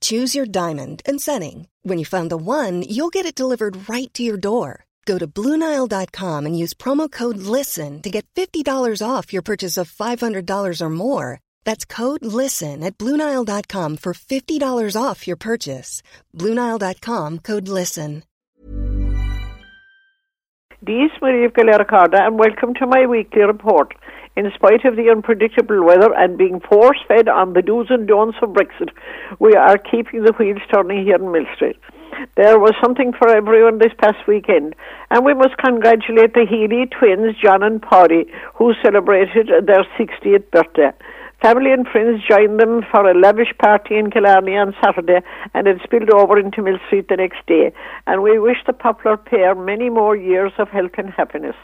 Choose your diamond and setting. When you find the one, you'll get it delivered right to your door. Go to Bluenile.com and use promo code LISTEN to get $50 off your purchase of $500 or more. That's code LISTEN at Bluenile.com for $50 off your purchase. Bluenile.com code LISTEN. This is Marie Galericarda and welcome to my weekly report. In spite of the unpredictable weather and being force fed on the do's and don'ts of Brexit, we are keeping the wheels turning here in Mill Street. There was something for everyone this past weekend, and we must congratulate the Healy twins, John and Polly, who celebrated their 60th birthday. Family and friends joined them for a lavish party in Killarney on Saturday, and it spilled over into Mill Street the next day. And we wish the popular pair many more years of health and happiness.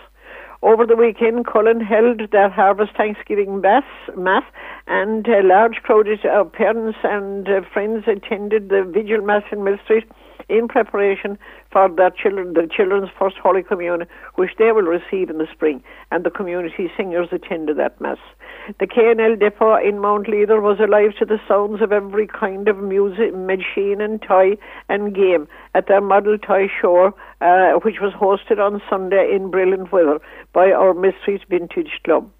Over the weekend, Cullen held their Harvest Thanksgiving mass, mass and a large crowd of parents and uh, friends attended the vigil mass in Mill Street in preparation for their children, the children's first Holy Communion, which they will receive in the spring, and the community singers attended that mass. The K&L depot in Mount Leader was alive to the sounds of every kind of music, machine and toy and game at their model toy show, uh, which was hosted on Sunday in brilliant weather by our Mysteries Vintage Club.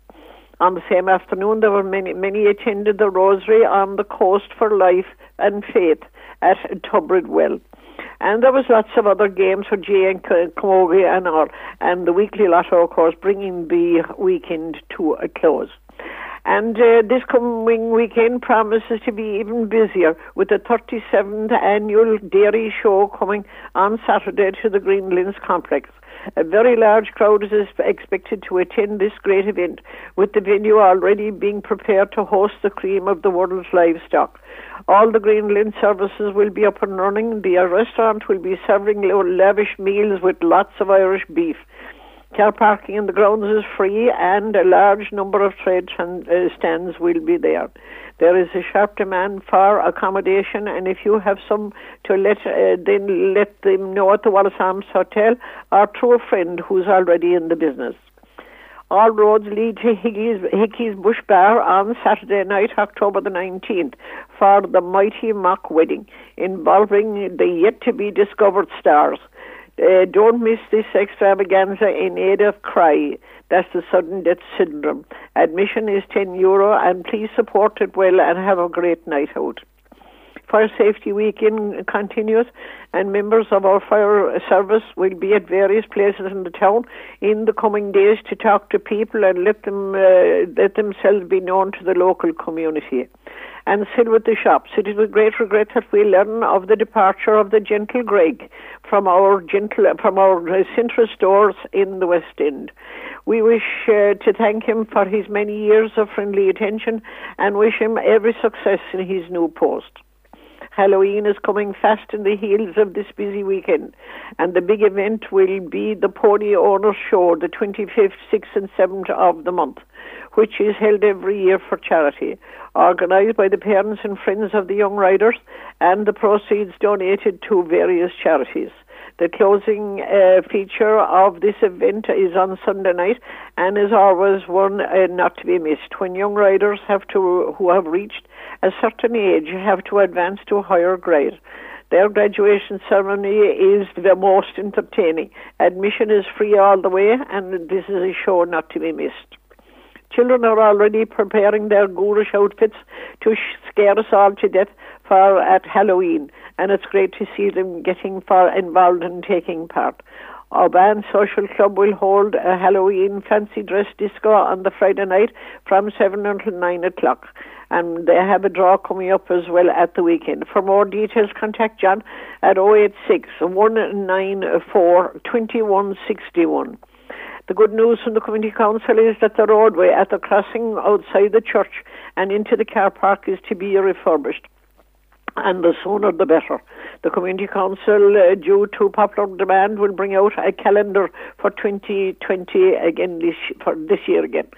On the same afternoon, there were many, many attended the Rosary on the Coast for Life and Faith at Tubrid Well. And there was lots of other games for Jay and Camogie and all, and the weekly lotto, of course, bringing the weekend to a close. And uh, this coming weekend promises to be even busier with the 37th annual dairy show coming on Saturday to the Green Glens complex. A very large crowd is expected to attend this great event, with the venue already being prepared to host the cream of the world's livestock. All the Green Glens services will be up and running. The restaurant will be serving lavish meals with lots of Irish beef. Car parking in the grounds is free, and a large number of trade uh, stands will be there. There is a sharp demand for accommodation, and if you have some to let, uh, then let them know at the Wallis Arms Hotel or through a friend who's already in the business. All roads lead to Hickey's, Hickey's Bush Bar on Saturday night, October the 19th, for the mighty mock wedding involving the yet to be discovered stars. Uh, don't miss this extravaganza in aid of CRY. That's the sudden death syndrome. Admission is 10 euro, and please support it well and have a great night out. Fire Safety Weekend continues, and members of our fire service will be at various places in the town in the coming days to talk to people and let them uh, let themselves be known to the local community. And still with the shops, it is with great regret that we learn of the departure of the gentle Greg from our gentle from our uh, Centra stores in the West End. We wish uh, to thank him for his many years of friendly attention and wish him every success in his new post. Halloween is coming fast in the heels of this busy weekend, and the big event will be the Pony Owners Show, the 25th, 6th, and 7th of the month, which is held every year for charity, organised by the parents and friends of the young riders, and the proceeds donated to various charities. The closing uh, feature of this event is on Sunday night and is always one uh, not to be missed. When young riders have to, who have reached a certain age, have to advance to a higher grade. Their graduation ceremony is the most entertaining. Admission is free all the way, and this is a show not to be missed. Children are already preparing their ghoulish outfits to scare us all to death for at Halloween, and it's great to see them getting far involved and taking part. Our band Social Club will hold a Halloween fancy dress disco on the Friday night from 7 until 9 o'clock. And they have a draw coming up as well at the weekend. For more details, contact John at 086 194 2161. The good news from the Community Council is that the roadway at the crossing outside the church and into the car park is to be refurbished and the sooner the better. The Community Council, uh, due to popular demand, will bring out a calendar for 2020 again this for this year again.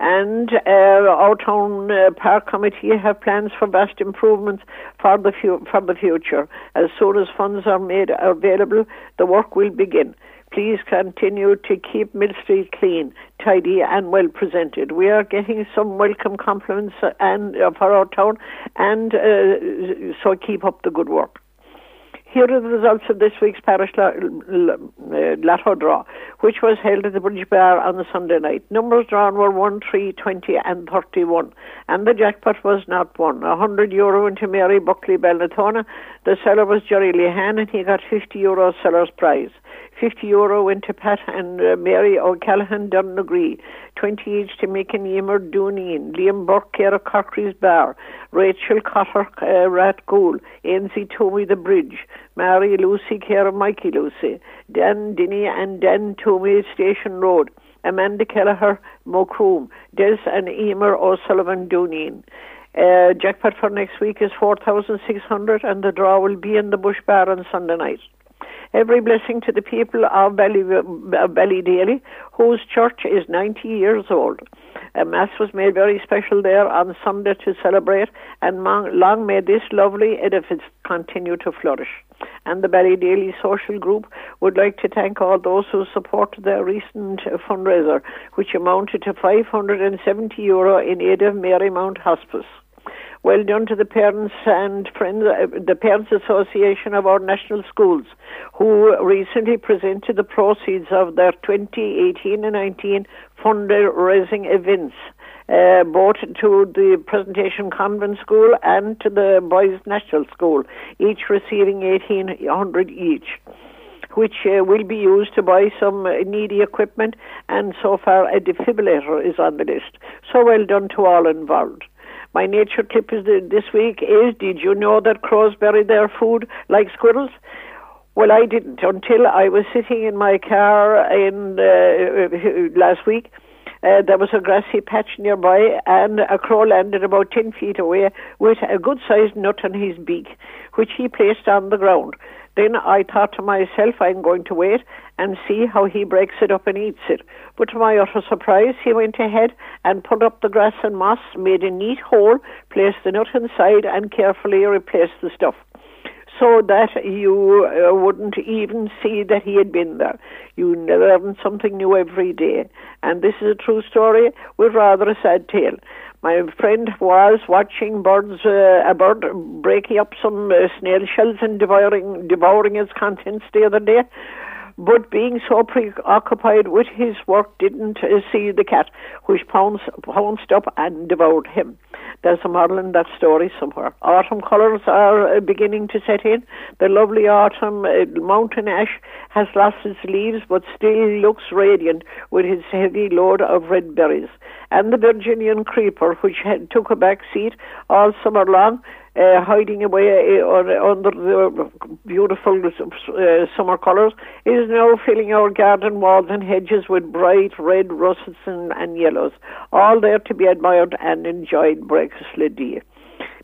And uh, our town uh, park committee have plans for vast improvements for the fu- for the future. As soon as funds are made available, the work will begin please continue to keep Mill Street clean, tidy, and well presented. We are getting some welcome compliments uh, and uh, for our town, and uh, so keep up the good work. Here are the results of this week's parish uh, lotto draw, which was held at the Bridge Bar on the Sunday night. Numbers drawn were 1, 3, 20, and 31, and the jackpot was not won. A 100 euro into Mary Buckley Bellatona. The seller was Jerry Lehan, and he got 50 euro seller's prize. 50 euro went to Pat and uh, Mary O'Callaghan Dunnagree, 20 each to Mick and Emer Dooneen, Liam Burke, Kara Cockery's Bar, Rachel Cotter, uh, Rat Gould, Ainsley Toomey The Bridge, Mary Lucy, Kara Mikey Lucy, Dan Dinny and Dan Toomey Station Road, Amanda Kelleher, Macroom, Des and Emer O'Sullivan Dooneen. Uh, jackpot for next week is 4,600 and the draw will be in the Bush Bar on Sunday night. Every blessing to the people of Ballydaly, whose church is 90 years old. A mass was made very special there on Sunday to celebrate, and long may this lovely edifice continue to flourish. And the Ballydaly Social Group would like to thank all those who supported their recent fundraiser, which amounted to 570 euro in aid of Marymount Hospice well done to the parents and friends, uh, the Parents Association of our national schools, who recently presented the proceeds of their 2018 and 19 fundraising events. Uh, both to the Presentation Convent School and to the Boys National School, each receiving 1800 each which uh, will be used to buy some needy equipment, and so far a defibrillator is on the list. So well done to all involved. My nature tip is this week is did you know that crows bury their food like squirrels? Well, I didn't until I was sitting in my car in uh, last week. Uh, there was a grassy patch nearby, and a crow landed about 10 feet away with a good sized nut in his beak, which he placed on the ground. Then I thought to myself, I'm going to wait and see how he breaks it up and eats it. But to my utter surprise, he went ahead and pulled up the grass and moss, made a neat hole, placed the nut inside, and carefully replaced the stuff. So that you uh, wouldn't even see that he had been there. You learn something new every day. And this is a true story with rather a sad tale. My friend was watching birds, uh, a bird breaking up some uh, snail shells and devouring, devouring its contents the other day. But being so preoccupied with his work, didn't uh, see the cat, which pounced, pounced up and devoured him. There's a model in that story somewhere. Autumn colours are uh, beginning to set in. The lovely autumn uh, mountain ash has lost its leaves, but still looks radiant with its heavy load of red berries and the Virginian creeper, which had, took a back seat all summer long, uh, hiding away uh, under the beautiful uh, summer colours, is now filling our garden walls and hedges with bright red russets and, and yellows, all there to be admired and enjoyed breakfast day.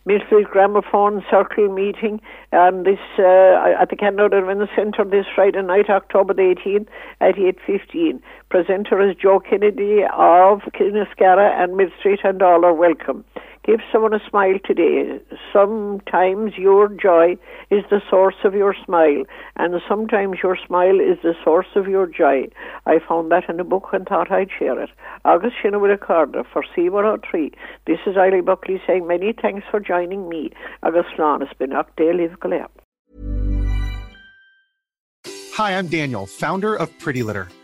Millfield Gramophone Circle meeting um, this uh, at the Canada Event Centre this Friday night, October the 18th at 8.15. Presenter is Joe Kennedy of Kinniscara and Mid Street and all are welcome. Give someone a smile today. Sometimes your joy is the source of your smile, and sometimes your smile is the source of your joy. I found that in a book and thought I'd share it. August Shinawilla Carter for C103. This is Eiley Buckley saying many thanks for joining me. August Lawn has been Octale Hi, I'm Daniel, founder of Pretty Litter.